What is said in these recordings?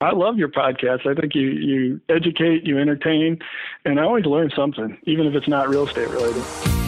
I love your podcast. I think you, you educate, you entertain, and I always learn something, even if it's not real estate related.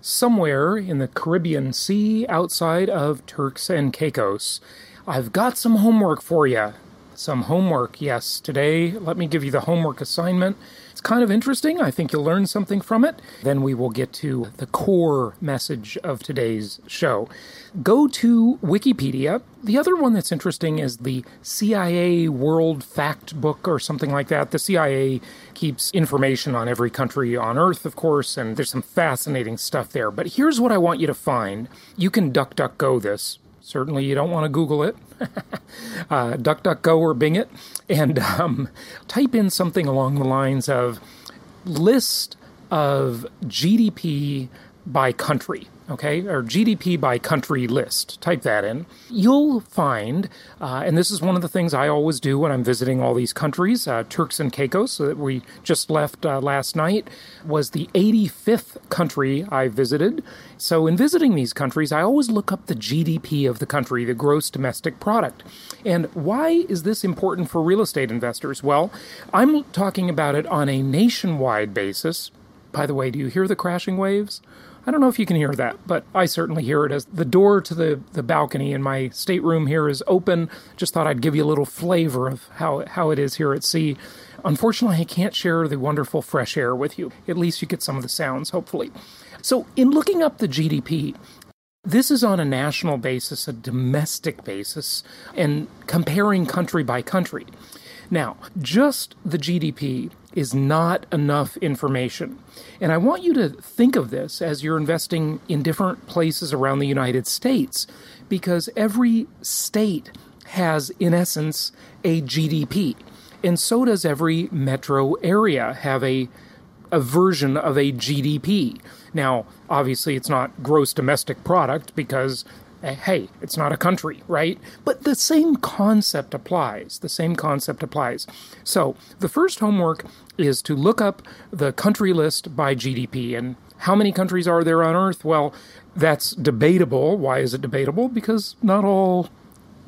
somewhere in the Caribbean Sea outside of Turks and Caicos. I've got some homework for you. Some homework, yes. Today, let me give you the homework assignment. It's kind of interesting. I think you'll learn something from it. Then we will get to the core message of today's show. Go to Wikipedia. The other one that's interesting is the CIA World Fact Book or something like that. The CIA keeps information on every country on Earth, of course, and there's some fascinating stuff there. But here's what I want you to find. You can DuckDuckGo this. Certainly, you don't want to Google it. uh, DuckDuckGo or Bing it, and um, type in something along the lines of list of GDP by country okay, or GDP by country list. Type that in. You'll find, uh, and this is one of the things I always do when I'm visiting all these countries, uh, Turks and Caicos, that we just left uh, last night, was the 85th country I visited. So in visiting these countries, I always look up the GDP of the country, the gross domestic product. And why is this important for real estate investors? Well, I'm talking about it on a nationwide basis. By the way, do you hear the crashing waves? I don't know if you can hear that, but I certainly hear it as the door to the, the balcony in my stateroom here is open. Just thought I'd give you a little flavor of how, how it is here at sea. Unfortunately, I can't share the wonderful fresh air with you. At least you get some of the sounds, hopefully. So, in looking up the GDP, this is on a national basis, a domestic basis, and comparing country by country. Now, just the GDP is not enough information. And I want you to think of this as you're investing in different places around the United States, because every state has, in essence, a GDP. And so does every metro area have a, a version of a GDP. Now, obviously, it's not gross domestic product because Eh, hey, it's not a country, right? But the same concept applies. The same concept applies. So the first homework is to look up the country list by GDP. And how many countries are there on Earth? Well, that's debatable. Why is it debatable? Because not all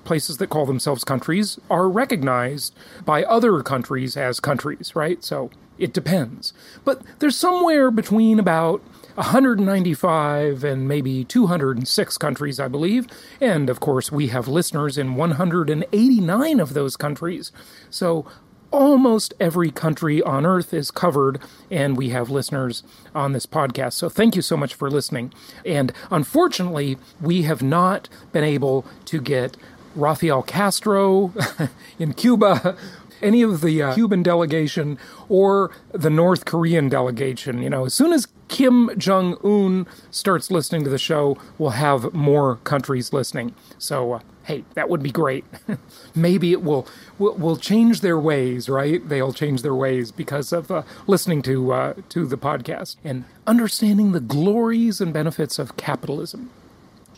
places that call themselves countries are recognized by other countries as countries, right? So it depends. But there's somewhere between about 195 and maybe 206 countries, I believe. And of course, we have listeners in 189 of those countries. So almost every country on earth is covered, and we have listeners on this podcast. So thank you so much for listening. And unfortunately, we have not been able to get Rafael Castro in Cuba any of the uh, Cuban delegation or the North Korean delegation. You know, as soon as Kim Jong Un starts listening to the show, we'll have more countries listening. So, uh, hey, that would be great. Maybe it will, will, will change their ways, right? They'll change their ways because of uh, listening to uh, to the podcast and understanding the glories and benefits of capitalism.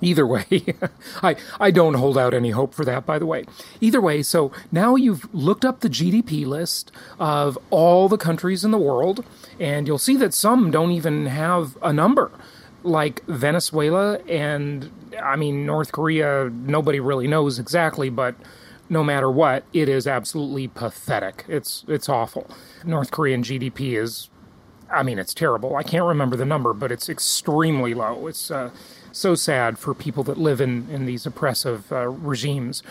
Either way, I, I don't hold out any hope for that, by the way. Either way, so now you've looked up the GDP list of all the countries in the world, and you'll see that some don't even have a number. Like Venezuela and, I mean, North Korea, nobody really knows exactly, but no matter what, it is absolutely pathetic. It's, it's awful. North Korean GDP is, I mean, it's terrible. I can't remember the number, but it's extremely low. It's, uh, so sad for people that live in, in these oppressive uh, regimes.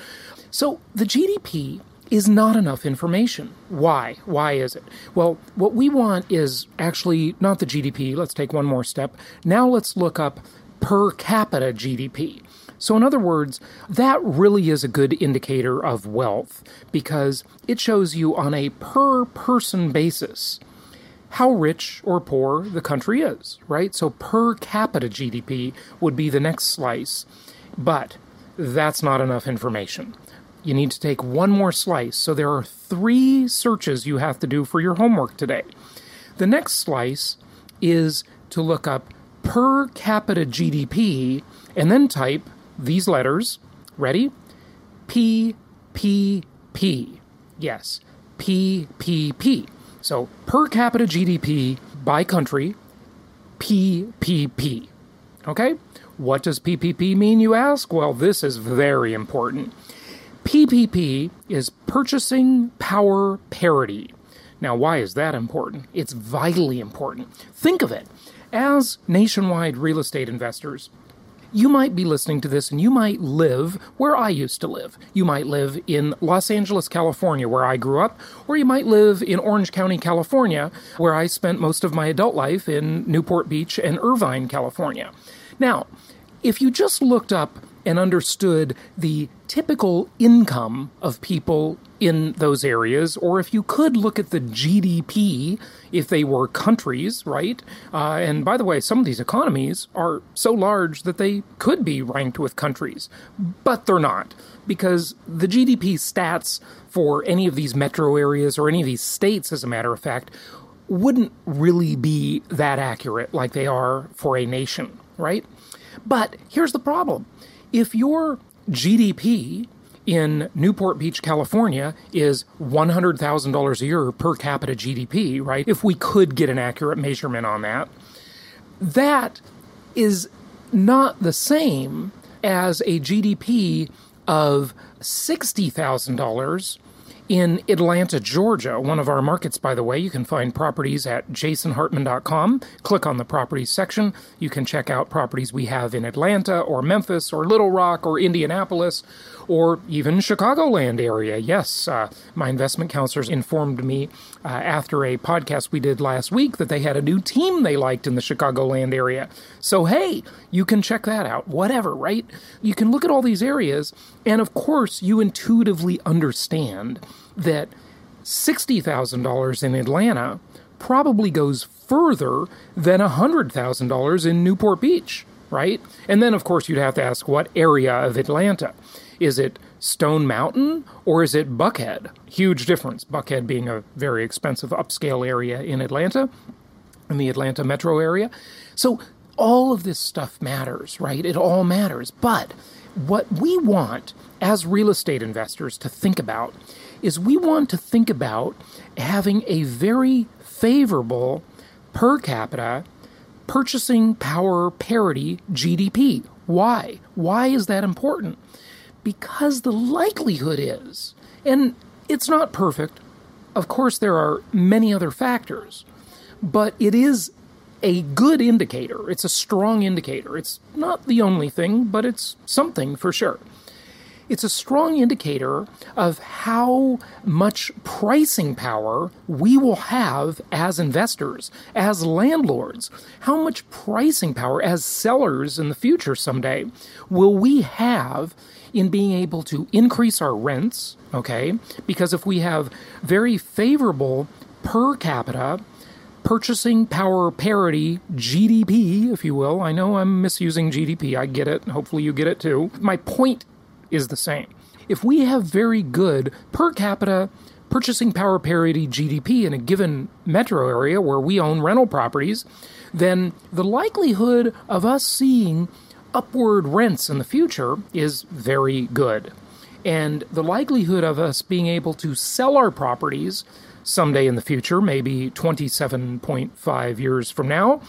So the GDP is not enough information. Why? Why is it? Well, what we want is actually not the GDP. Let's take one more step. Now let's look up per capita GDP. So, in other words, that really is a good indicator of wealth because it shows you on a per person basis how rich or poor the country is, right? So, per capita GDP would be the next slice. But that's not enough information. You need to take one more slice. So, there are three searches you have to do for your homework today. The next slice is to look up per capita GDP and then type these letters. Ready? P, P, P. Yes, P, P, P. So per capita GDP by country, PPP. Okay? What does PPP mean, you ask? Well, this is very important. PPP is purchasing power parity. Now, why is that important? It's vitally important. Think of it. As nationwide real estate investors, you might be listening to this and you might live where I used to live. You might live in Los Angeles, California, where I grew up, or you might live in Orange County, California, where I spent most of my adult life in Newport Beach and Irvine, California. Now, if you just looked up and understood the typical income of people in those areas, or if you could look at the GDP if they were countries, right? Uh, and by the way, some of these economies are so large that they could be ranked with countries, but they're not because the GDP stats for any of these metro areas or any of these states, as a matter of fact, wouldn't really be that accurate like they are for a nation, right? But here's the problem if your GDP in Newport Beach, California, is $100,000 a year per capita GDP, right? If we could get an accurate measurement on that, that is not the same as a GDP of $60,000 in Atlanta, Georgia, one of our markets, by the way. You can find properties at jasonhartman.com. Click on the properties section. You can check out properties we have in Atlanta or Memphis or Little Rock or Indianapolis or even Chicagoland area. Yes, uh, my investment counselors informed me uh, after a podcast we did last week that they had a new team they liked in the Chicagoland area. So, hey, you can check that out. Whatever, right? You can look at all these areas, and of course, you intuitively understand that $60,000 in Atlanta probably goes further than $100,000 in Newport Beach, right? And then, of course, you'd have to ask what area of Atlanta. Is it Stone Mountain or is it Buckhead? Huge difference. Buckhead being a very expensive upscale area in Atlanta, in the Atlanta metro area. So, all of this stuff matters, right? It all matters. But what we want as real estate investors to think about is we want to think about having a very favorable per capita purchasing power parity GDP. Why? Why is that important? Because the likelihood is, and it's not perfect, of course, there are many other factors, but it is a good indicator. It's a strong indicator. It's not the only thing, but it's something for sure it's a strong indicator of how much pricing power we will have as investors, as landlords. How much pricing power as sellers in the future someday will we have in being able to increase our rents, okay? Because if we have very favorable per capita purchasing power parity, GDP, if you will. I know I'm misusing GDP. I get it. Hopefully you get it too. My point is the same. If we have very good per capita purchasing power parity GDP in a given metro area where we own rental properties, then the likelihood of us seeing upward rents in the future is very good. And the likelihood of us being able to sell our properties someday in the future, maybe 27.5 years from now.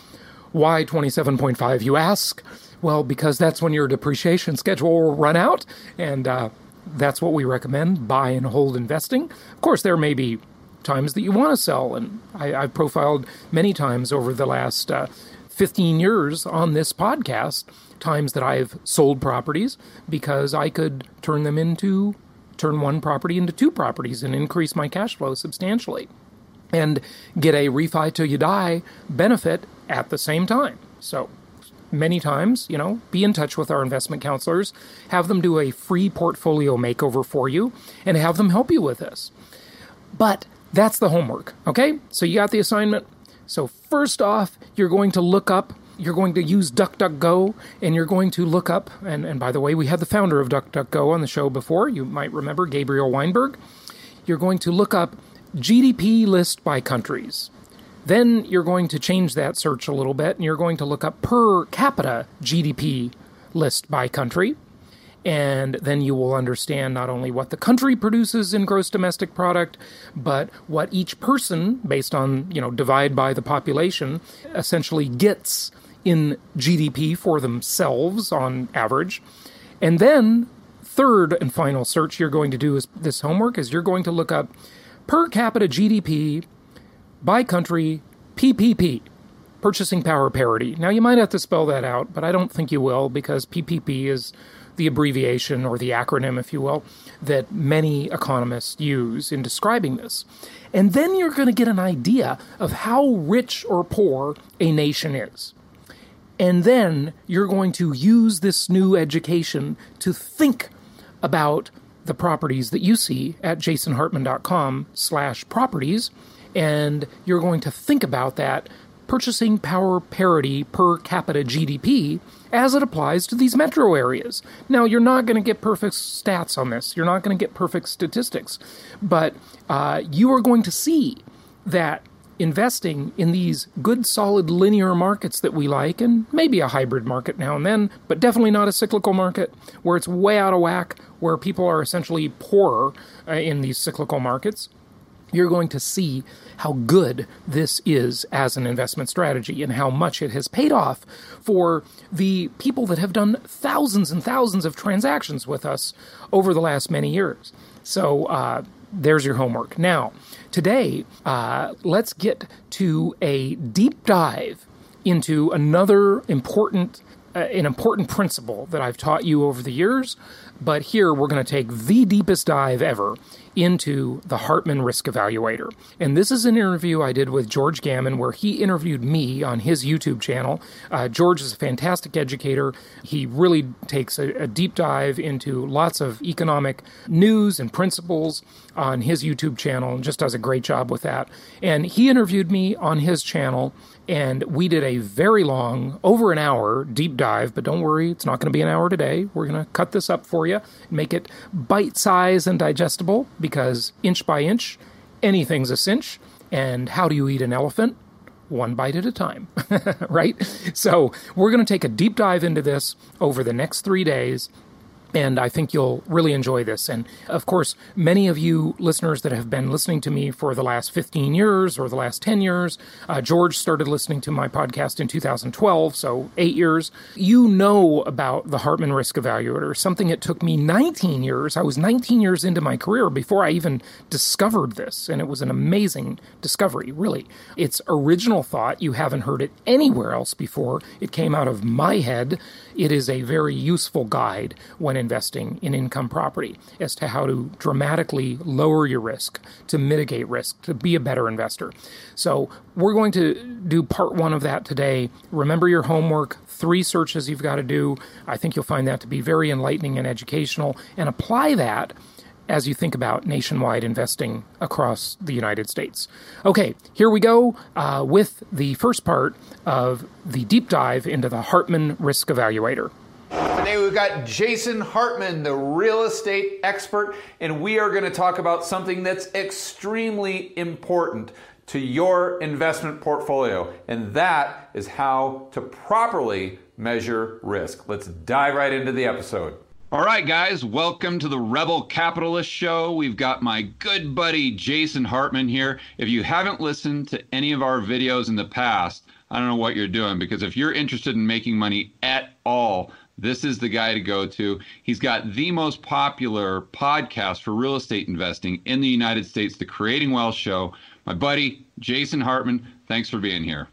Why 27.5, you ask? Well, because that's when your depreciation schedule will run out, and uh, that's what we recommend buy and hold investing. Of course, there may be times that you want to sell, and I, have profiled many times over the last uh, 15 years on this podcast times that I've sold properties because I could turn them into turn one property into two properties and increase my cash flow substantially and get a refi till you die benefit at the same time. So, many times, you know, be in touch with our investment counselors, have them do a free portfolio makeover for you, and have them help you with this. But that's the homework, okay? So, you got the assignment. So, first off, you're going to look up you're going to use DuckDuckGo and you're going to look up, and, and by the way, we had the founder of DuckDuckGo on the show before. You might remember Gabriel Weinberg. You're going to look up GDP list by countries. Then you're going to change that search a little bit and you're going to look up per capita GDP list by country. And then you will understand not only what the country produces in gross domestic product, but what each person, based on, you know, divide by the population, essentially gets in GDP for themselves on average. And then, third and final search you're going to do is this homework is you're going to look up per capita GDP by country PPP, purchasing power parity. Now, you might have to spell that out, but I don't think you will because PPP is the abbreviation or the acronym, if you will, that many economists use in describing this. And then you're going to get an idea of how rich or poor a nation is. And then you're going to use this new education to think about the properties that you see at jasonhartman.com slash properties. And you're going to think about that purchasing power parity per capita GDP as it applies to these metro areas. Now, you're not going to get perfect stats on this. You're not going to get perfect statistics. But uh, you are going to see that investing in these good, solid linear markets that we like, and maybe a hybrid market now and then, but definitely not a cyclical market where it's way out of whack, where people are essentially poorer uh, in these cyclical markets, you're going to see how good this is as an investment strategy and how much it has paid off for the people that have done thousands and thousands of transactions with us over the last many years. So, uh, there's your homework. Now, today, uh, let's get to a deep dive into another important, uh, an important principle that I've taught you over the years. But here we're going to take the deepest dive ever into the Hartman Risk Evaluator. And this is an interview I did with George Gammon where he interviewed me on his YouTube channel. Uh, George is a fantastic educator. He really takes a, a deep dive into lots of economic news and principles on his YouTube channel and just does a great job with that. And he interviewed me on his channel and we did a very long, over an hour deep dive, but don't worry, it's not going to be an hour today. We're going to cut this up for you, make it bite size and digestible because inch by inch, anything's a cinch. And how do you eat an elephant? One bite at a time, right? So, we're going to take a deep dive into this over the next three days and I think you'll really enjoy this. And of course, many of you listeners that have been listening to me for the last 15 years or the last 10 years, uh, George started listening to my podcast in 2012, so eight years. You know about the Hartman Risk Evaluator, something it took me 19 years. I was 19 years into my career before I even discovered this, and it was an amazing discovery, really. Its original thought, you haven't heard it anywhere else before. It came out of my head. It is a very useful guide when investing in income property as to how to dramatically lower your risk, to mitigate risk, to be a better investor. So, we're going to do part one of that today. Remember your homework, three searches you've got to do. I think you'll find that to be very enlightening and educational, and apply that as you think about nationwide investing across the United States. Okay, here we go uh, with the first part of the deep dive into the Hartman Risk Evaluator. Today we've got Jason Hartman, the real estate expert, and we are going to talk about something that's extremely important to your investment portfolio, and that is how to properly measure risk. Let's dive right into the episode. All right, guys, welcome to the Rebel Capitalist Show. We've got my good buddy Jason Hartman here. If you haven't listened to any of our videos in the past, I don't know what you're doing because if you're interested in making money at all, this is the guy to go to. He's got the most popular podcast for real estate investing in the United States, the Creating Wealth Show. My buddy, Jason Hartman, thanks for being here.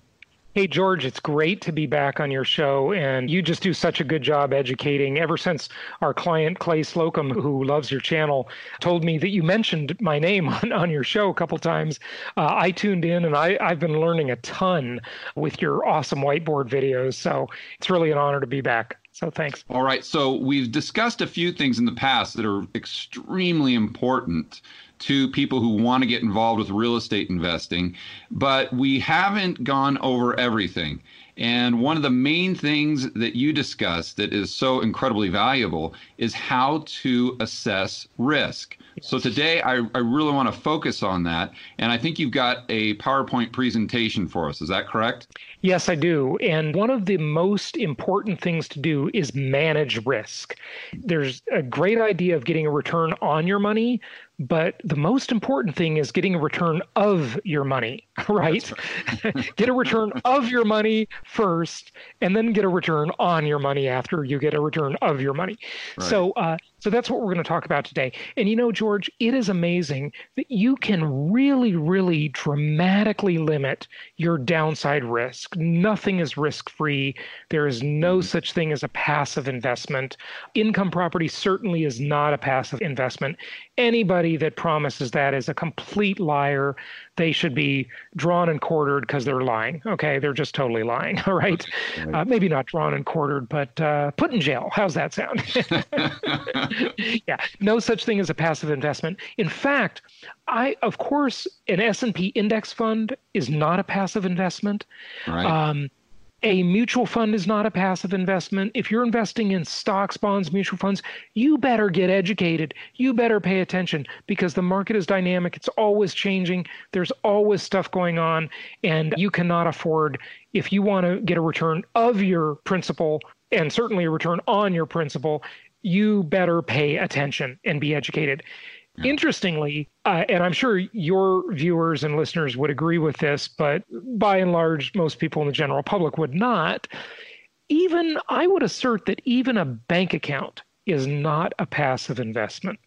Hey, George, it's great to be back on your show. And you just do such a good job educating. Ever since our client, Clay Slocum, who loves your channel, told me that you mentioned my name on, on your show a couple times, uh, I tuned in and I, I've been learning a ton with your awesome whiteboard videos. So it's really an honor to be back. So thanks. All right. So we've discussed a few things in the past that are extremely important to people who want to get involved with real estate investing, but we haven't gone over everything. And one of the main things that you discussed that is so incredibly valuable is how to assess risk. Yes. So today I, I really want to focus on that. And I think you've got a PowerPoint presentation for us. Is that correct? Yes, I do. And one of the most important things to do is manage risk. There's a great idea of getting a return on your money, but the most important thing is getting a return of your money, right? right. get a return of your money first, and then get a return on your money after you get a return of your money. Right. So, uh, so that's what we're going to talk about today. And you know, George, it is amazing that you can really, really dramatically limit your downside risk. Nothing is risk free. There is no mm-hmm. such thing as a passive investment. Income property certainly is not a passive investment. Anybody that promises that is a complete liar they should be drawn and quartered because they're lying. Okay, they're just totally lying. All right, right. Uh, maybe not drawn and quartered, but uh, put in jail. How's that sound? yeah, no such thing as a passive investment. In fact, I of course an S and P index fund is not a passive investment. Right. Um, a mutual fund is not a passive investment. If you're investing in stocks, bonds, mutual funds, you better get educated. You better pay attention because the market is dynamic. It's always changing. There's always stuff going on. And you cannot afford, if you want to get a return of your principal and certainly a return on your principal, you better pay attention and be educated. Interestingly, uh, and I'm sure your viewers and listeners would agree with this, but by and large, most people in the general public would not. Even I would assert that even a bank account is not a passive investment.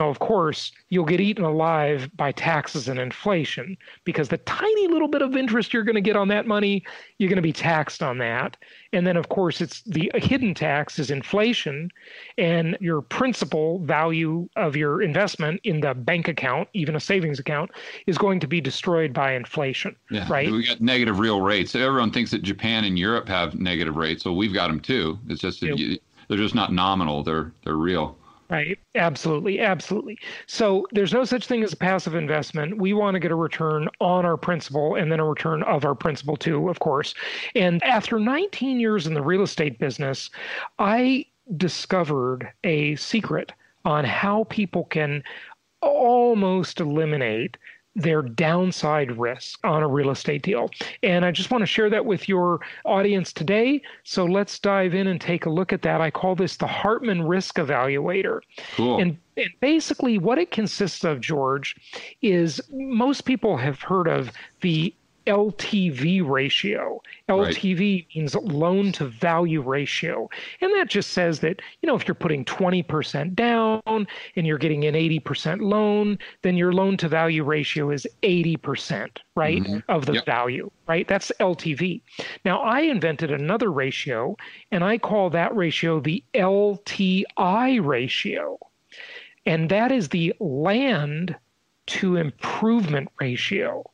Now, of course, you'll get eaten alive by taxes and inflation because the tiny little bit of interest you're going to get on that money, you're going to be taxed on that. And then, of course, it's the hidden tax is inflation, and your principal value of your investment in the bank account, even a savings account, is going to be destroyed by inflation. Yeah, right. We got negative real rates. Everyone thinks that Japan and Europe have negative rates, so we've got them too. It's just that you, they're just not nominal. They're they're real. Right. Absolutely. Absolutely. So there's no such thing as a passive investment. We want to get a return on our principal and then a return of our principal too, of course. And after 19 years in the real estate business, I discovered a secret on how people can almost eliminate their downside risk on a real estate deal. And I just want to share that with your audience today. So let's dive in and take a look at that. I call this the Hartman Risk Evaluator. Cool. And, and basically, what it consists of, George, is most people have heard of the LTV ratio. LTV right. means loan to value ratio. And that just says that, you know, if you're putting 20% down and you're getting an 80% loan, then your loan to value ratio is 80%, right, mm-hmm. of the yep. value, right? That's LTV. Now, I invented another ratio, and I call that ratio the LTI ratio. And that is the land to improvement ratio.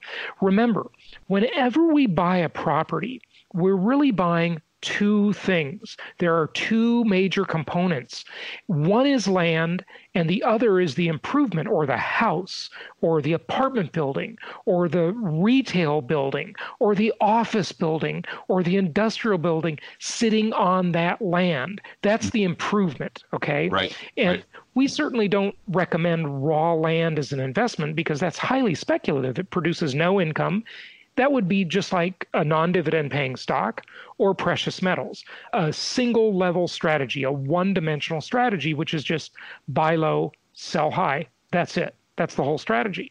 Remember, whenever we buy a property, we're really buying two things. There are two major components. One is land, and the other is the improvement or the house or the apartment building or the retail building or the office building or the industrial building sitting on that land. That's the improvement, okay? Right. And right. we certainly don't recommend raw land as an investment because that's highly speculative. It produces no income that would be just like a non dividend paying stock or precious metals, a single level strategy, a one dimensional strategy, which is just buy low, sell high. That's it. That's the whole strategy.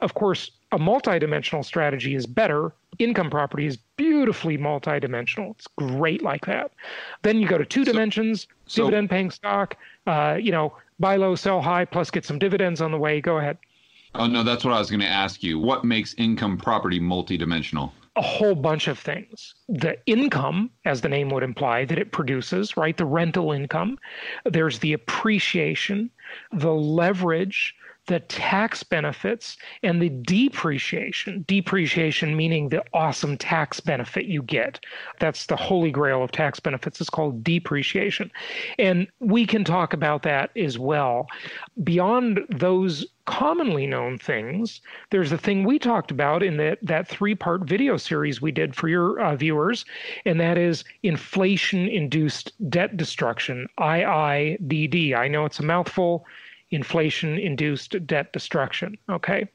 Of course, a multi-dimensional strategy is better. Income property is beautifully multi-dimensional. It's great like that. Then you go to two so, dimensions, so, dividend paying stock, uh, you know, buy low, sell high, plus get some dividends on the way. Go ahead. Oh, no, that's what I was going to ask you. What makes income property multidimensional? a whole bunch of things. The income, as the name would imply, that it produces, right? The rental income. There's the appreciation, the leverage, the tax benefits and the depreciation. Depreciation meaning the awesome tax benefit you get. That's the holy grail of tax benefits. It's called depreciation. And we can talk about that as well. Beyond those commonly known things, there's the thing we talked about in that, that three part video series we did for your uh, viewers, and that is inflation induced debt destruction, IIDD. I know it's a mouthful inflation induced debt destruction. Okay.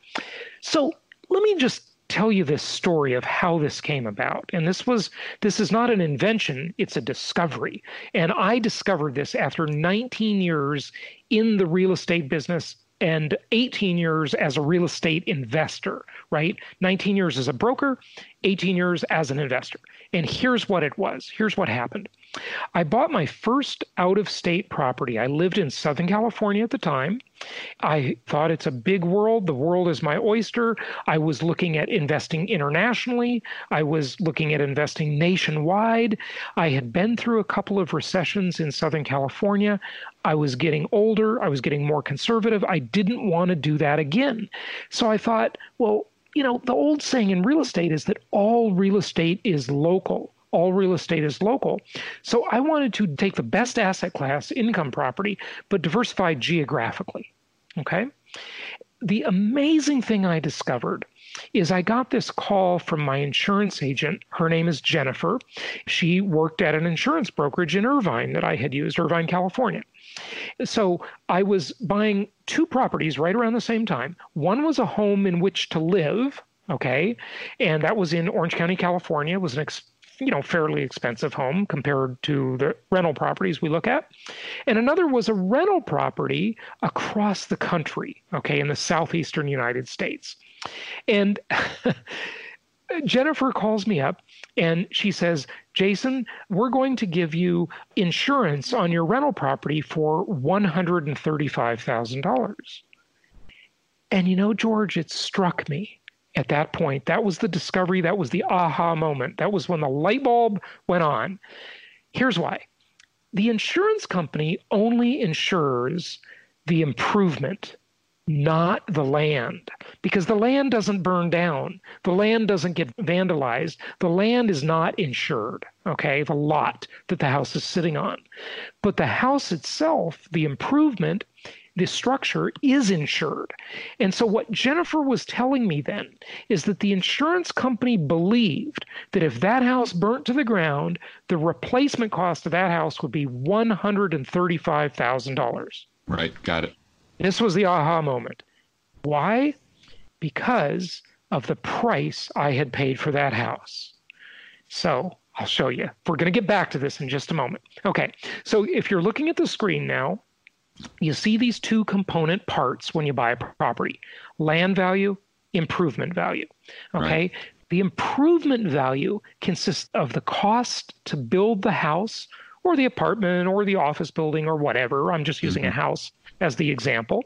So let me just tell you this story of how this came about. And this was this is not an invention, it's a discovery. And I discovered this after 19 years in the real estate business and 18 years as a real estate investor, right? 19 years as a broker, 18 years as an investor. And here's what it was. Here's what happened. I bought my first out of state property. I lived in Southern California at the time. I thought it's a big world. The world is my oyster. I was looking at investing internationally. I was looking at investing nationwide. I had been through a couple of recessions in Southern California. I was getting older. I was getting more conservative. I didn't want to do that again. So I thought, well, you know, the old saying in real estate is that all real estate is local all real estate is local. So I wanted to take the best asset class, income property, but diversify geographically. Okay. The amazing thing I discovered is I got this call from my insurance agent. Her name is Jennifer. She worked at an insurance brokerage in Irvine that I had used, Irvine, California. So I was buying two properties right around the same time. One was a home in which to live, okay, and that was in Orange County, California. It was an ex- you know, fairly expensive home compared to the rental properties we look at. And another was a rental property across the country, okay, in the southeastern United States. And Jennifer calls me up and she says, Jason, we're going to give you insurance on your rental property for $135,000. And you know, George, it struck me at that point. That was the discovery. That was the aha moment. That was when the light bulb went on. Here's why the insurance company only insures the improvement, not the land, because the land doesn't burn down. The land doesn't get vandalized. The land is not insured, okay, the lot that the house is sitting on. But the house itself, the improvement, the structure is insured. And so, what Jennifer was telling me then is that the insurance company believed that if that house burnt to the ground, the replacement cost of that house would be $135,000. Right, got it. This was the aha moment. Why? Because of the price I had paid for that house. So, I'll show you. We're going to get back to this in just a moment. Okay, so if you're looking at the screen now, you see these two component parts when you buy a property land value, improvement value. Okay. Right. The improvement value consists of the cost to build the house or the apartment or the office building or whatever. I'm just using mm-hmm. a house as the example.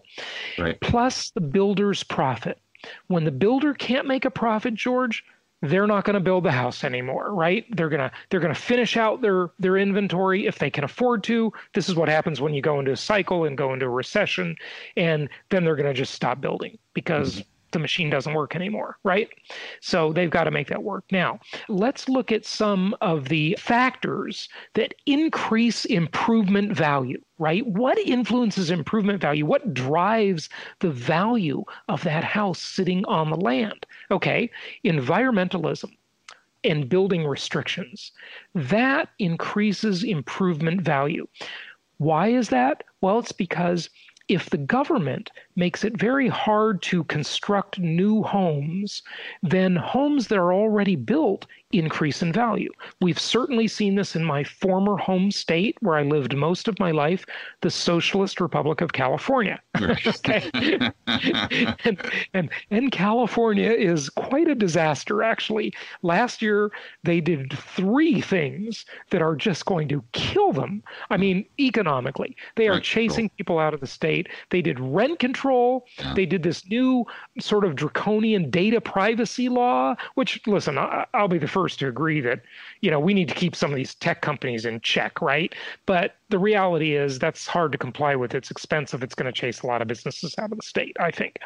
Right. Plus the builder's profit. When the builder can't make a profit, George, they're not going to build the house anymore right they're going to they're going to finish out their their inventory if they can afford to this is what happens when you go into a cycle and go into a recession and then they're going to just stop building because mm-hmm the machine doesn't work anymore, right? So they've got to make that work. Now, let's look at some of the factors that increase improvement value, right? What influences improvement value? What drives the value of that house sitting on the land? Okay, environmentalism and building restrictions. That increases improvement value. Why is that? Well, it's because if the government makes it very hard to construct new homes, then homes that are already built increase in value. We've certainly seen this in my former home state where I lived most of my life, the Socialist Republic of California. and, and, and California is quite a disaster, actually. Last year, they did three things that are just going to kill them. I mean, economically, they are chasing people out of the state. They did rent control control. They did this new sort of draconian data privacy law, which, listen, I'll be the first to agree that, you know, we need to keep some of these tech companies in check, right? But the reality is that's hard to comply with. It's expensive. It's going to chase a lot of businesses out of the state, I think.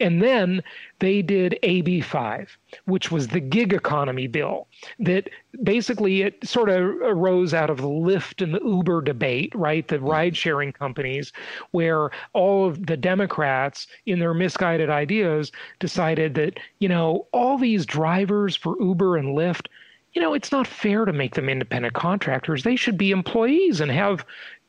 And then they did AB5, which was the gig economy bill that basically it sort of arose out of the Lyft and the Uber debate, right? The mm-hmm. ride sharing companies, where all of the Democrats, in their misguided ideas, decided that, you know, all these drivers for Uber and Lyft you know, it's not fair to make them independent contractors. They should be employees and have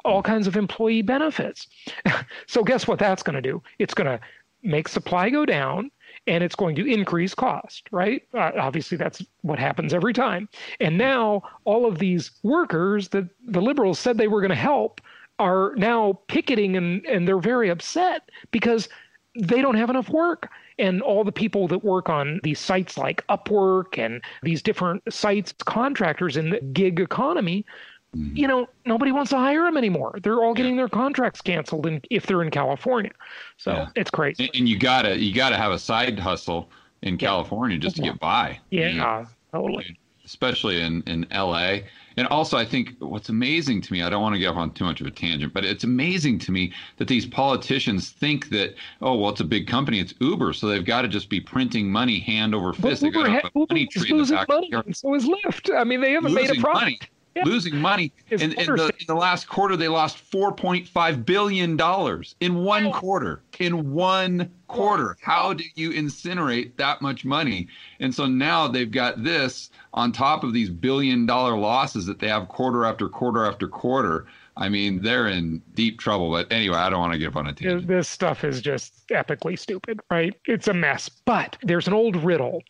all kinds of employee benefits. so, guess what that's going to do? It's going to make supply go down and it's going to increase cost, right? Uh, obviously, that's what happens every time. And now, all of these workers that the liberals said they were going to help are now picketing and, and they're very upset because they don't have enough work and all the people that work on these sites like Upwork and these different sites, contractors in the gig economy, mm-hmm. you know, nobody wants to hire them anymore. They're all getting their contracts canceled in, if they're in California. So yeah. it's crazy. And you gotta you gotta have a side hustle in California just to get by. Yeah, you know? totally. Especially in in LA. And also, I think what's amazing to me, I don't want to get off on too much of a tangent, but it's amazing to me that these politicians think that, oh, well, it's a big company, it's Uber, so they've got to just be printing money hand over fist. But Uber, ha- Uber money is losing money, so is Lyft. I mean, they haven't made a profit. Money. Yeah. Losing money. In, in, the, in the last quarter, they lost $4.5 billion in one quarter. In one quarter. How do you incinerate that much money? And so now they've got this on top of these billion dollar losses that they have quarter after quarter after quarter. I mean, they're in deep trouble. But anyway, I don't want to get up on a tangent. This stuff is just epically stupid, right? It's a mess. But there's an old riddle.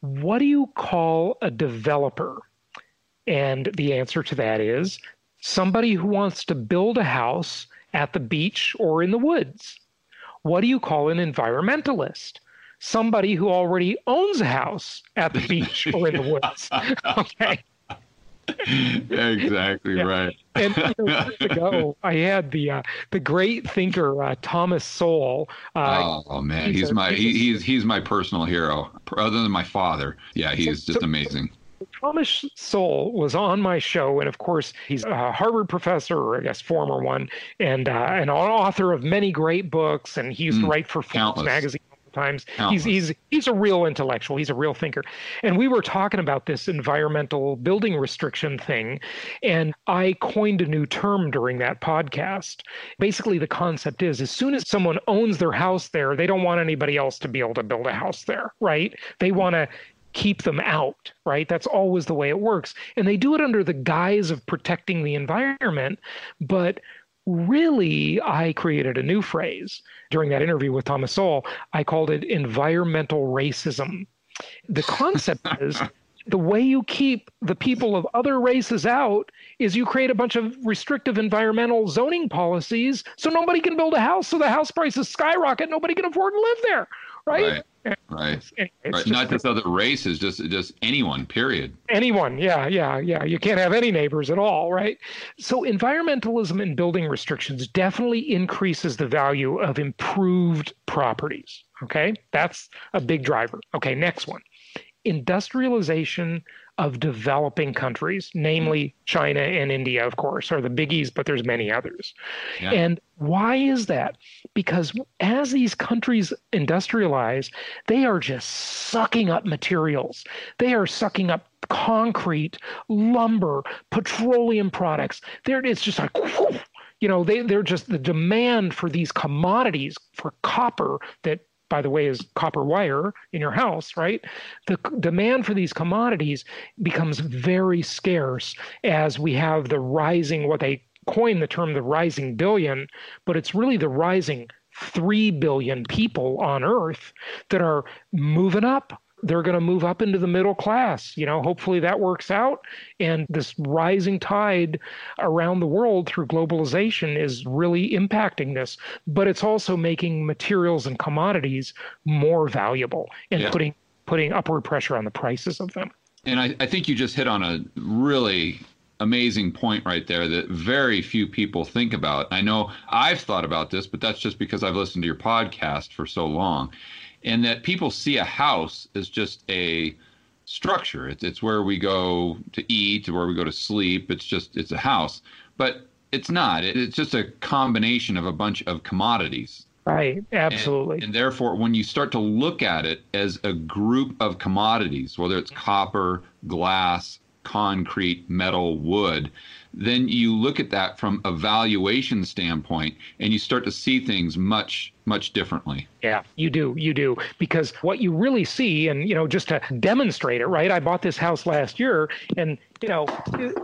What do you call a developer? And the answer to that is somebody who wants to build a house at the beach or in the woods. What do you call an environmentalist? somebody who already owns a house at the beach or in the woods. okay. exactly yeah. right. and you know, years ago, I had the uh, the great thinker uh, Thomas Sowell. Uh, oh man, he's, he's a, my he, he's he's my personal hero, other than my father. Yeah, he's so, just amazing. Thomas Sowell was on my show, and of course, he's a Harvard professor, or I guess former one, and uh, an author of many great books. And he used mm, to write for Forbes magazine times. He's he's he's a real intellectual. He's a real thinker. And we were talking about this environmental building restriction thing, and I coined a new term during that podcast. Basically, the concept is as soon as someone owns their house there, they don't want anybody else to be able to build a house there, right? They want to keep them out, right? That's always the way it works. And they do it under the guise of protecting the environment, but really, I created a new phrase during that interview with Thomas Sowell. I called it environmental racism. The concept is the way you keep the people of other races out is you create a bunch of restrictive environmental zoning policies so nobody can build a house so the house prices skyrocket nobody can afford to live there right, right. Right. Anyway, right. Just Not just other races, just just anyone. Period. Anyone. Yeah. Yeah. Yeah. You can't have any neighbors at all. Right. So environmentalism and building restrictions definitely increases the value of improved properties. Okay. That's a big driver. Okay. Next one. Industrialization of developing countries, namely hmm. China and India, of course, are the biggies, but there's many others. Yeah. And why is that? Because as these countries industrialize, they are just sucking up materials. They are sucking up concrete, lumber, petroleum products. There it's just like whoo, you know, they, they're just the demand for these commodities, for copper that by the way, is copper wire in your house, right? The demand for these commodities becomes very scarce as we have the rising, what they coin the term the rising billion, but it's really the rising 3 billion people on Earth that are moving up they're going to move up into the middle class. You know, hopefully that works out. And this rising tide around the world through globalization is really impacting this. But it's also making materials and commodities more valuable and yeah. putting putting upward pressure on the prices of them. And I, I think you just hit on a really amazing point right there that very few people think about. I know I've thought about this, but that's just because I've listened to your podcast for so long. And that people see a house as just a structure. It's, it's where we go to eat, where we go to sleep. It's just, it's a house. But it's not. It, it's just a combination of a bunch of commodities. Right, absolutely. And, and, therefore, when you start to look at it as a group of commodities, whether it's copper, glass, concrete, metal, wood, then you look at that from a valuation standpoint and you start to see things much much differently. Yeah, you do. You do. Because what you really see, and, you know, just to demonstrate it, right? I bought this house last year, and, you know,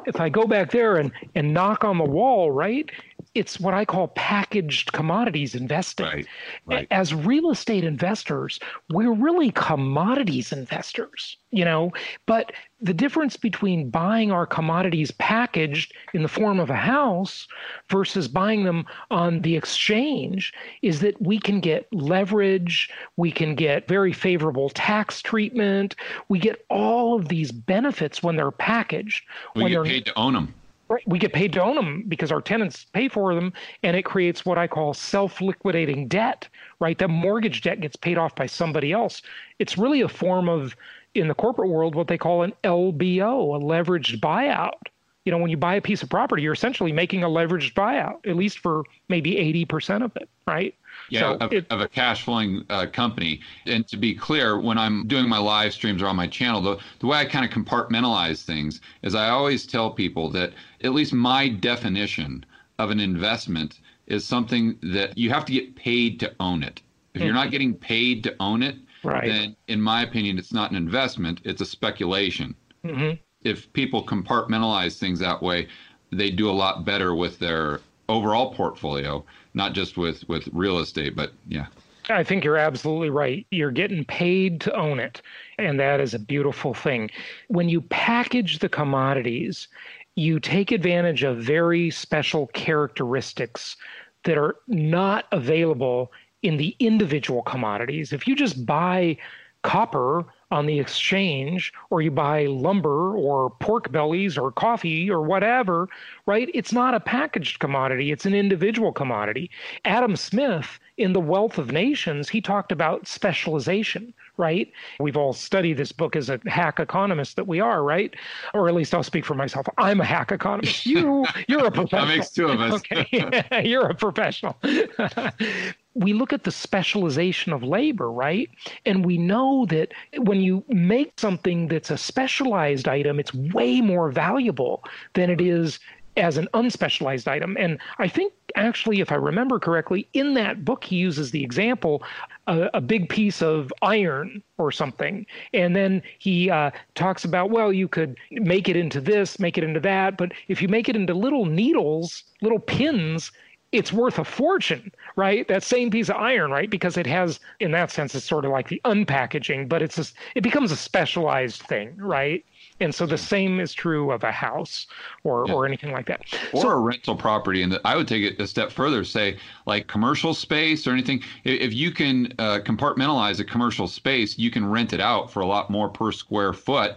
if I go back there and, and knock on the wall, right? It's what I call packaged commodities investing. Right, right. As real estate investors, we're really commodities investors, you know, but the difference between buying our commodities packaged in the form of a house versus buying them on the exchange is that we can get leverage, we can get very favorable tax treatment, we get all of these benefits when they're packaged. We when get paid to own them. Right. We get paid to own them because our tenants pay for them, and it creates what I call self liquidating debt, right? The mortgage debt gets paid off by somebody else. It's really a form of, in the corporate world, what they call an LBO, a leveraged buyout. You know, when you buy a piece of property, you're essentially making a leveraged buyout, at least for maybe 80% of it, right? Yeah, so of, it, of, a cash flowing uh, company. And to be clear, when I'm doing my live streams or on my channel, the, the way I kind of compartmentalize things is I always tell people that at least my definition of an investment is something that you have to get paid to own it. If you're not mm-hmm. getting paid to own it, right. then in my opinion, it's not an investment, it's a speculation. Mm-hmm. If people compartmentalize things that way, they do a lot better with their overall portfolio not just with with real estate, but yeah. I think you're absolutely right. You're getting paid to own it. And that is a beautiful thing. When you package the commodities, you take advantage of very special characteristics that are not available in the individual commodities. If you just buy copper on the exchange or you buy lumber or pork bellies or coffee or whatever, right? It's not a packaged commodity, it's an individual commodity. Adam Smith in The Wealth of Nations, he talked about specialization, right? We've all studied this book as a hack economist that we are, right? Or at least I'll speak for myself. I'm a hack economist. You, you're a professional. that makes two of us. okay, you're a professional. we look at the specialization of labor, right? And we know that when you make something that's a specialized item, it's way more valuable than it is as an unspecialized item. And I think actually, if I remember correctly, in that book, he uses the example a, a big piece of iron or something. And then he uh, talks about, well, you could make it into this, make it into that. But if you make it into little needles, little pins, it's worth a fortune, right? That same piece of iron, right? Because it has, in that sense, it's sort of like the unpackaging, but it's a, it becomes a specialized thing, right? And so the same is true of a house or, yeah. or anything like that. Or so, a rental property. And I would take it a step further, say like commercial space or anything. If you can uh, compartmentalize a commercial space, you can rent it out for a lot more per square foot,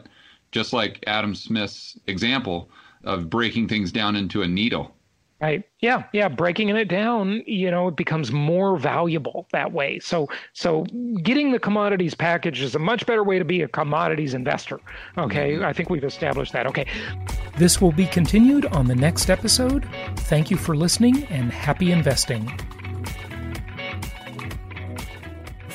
just like Adam Smith's example of breaking things down into a needle. Right. Yeah. Yeah. Breaking it down, you know, it becomes more valuable that way. So, so getting the commodities package is a much better way to be a commodities investor. Okay. Mm-hmm. I think we've established that. Okay. This will be continued on the next episode. Thank you for listening and happy investing.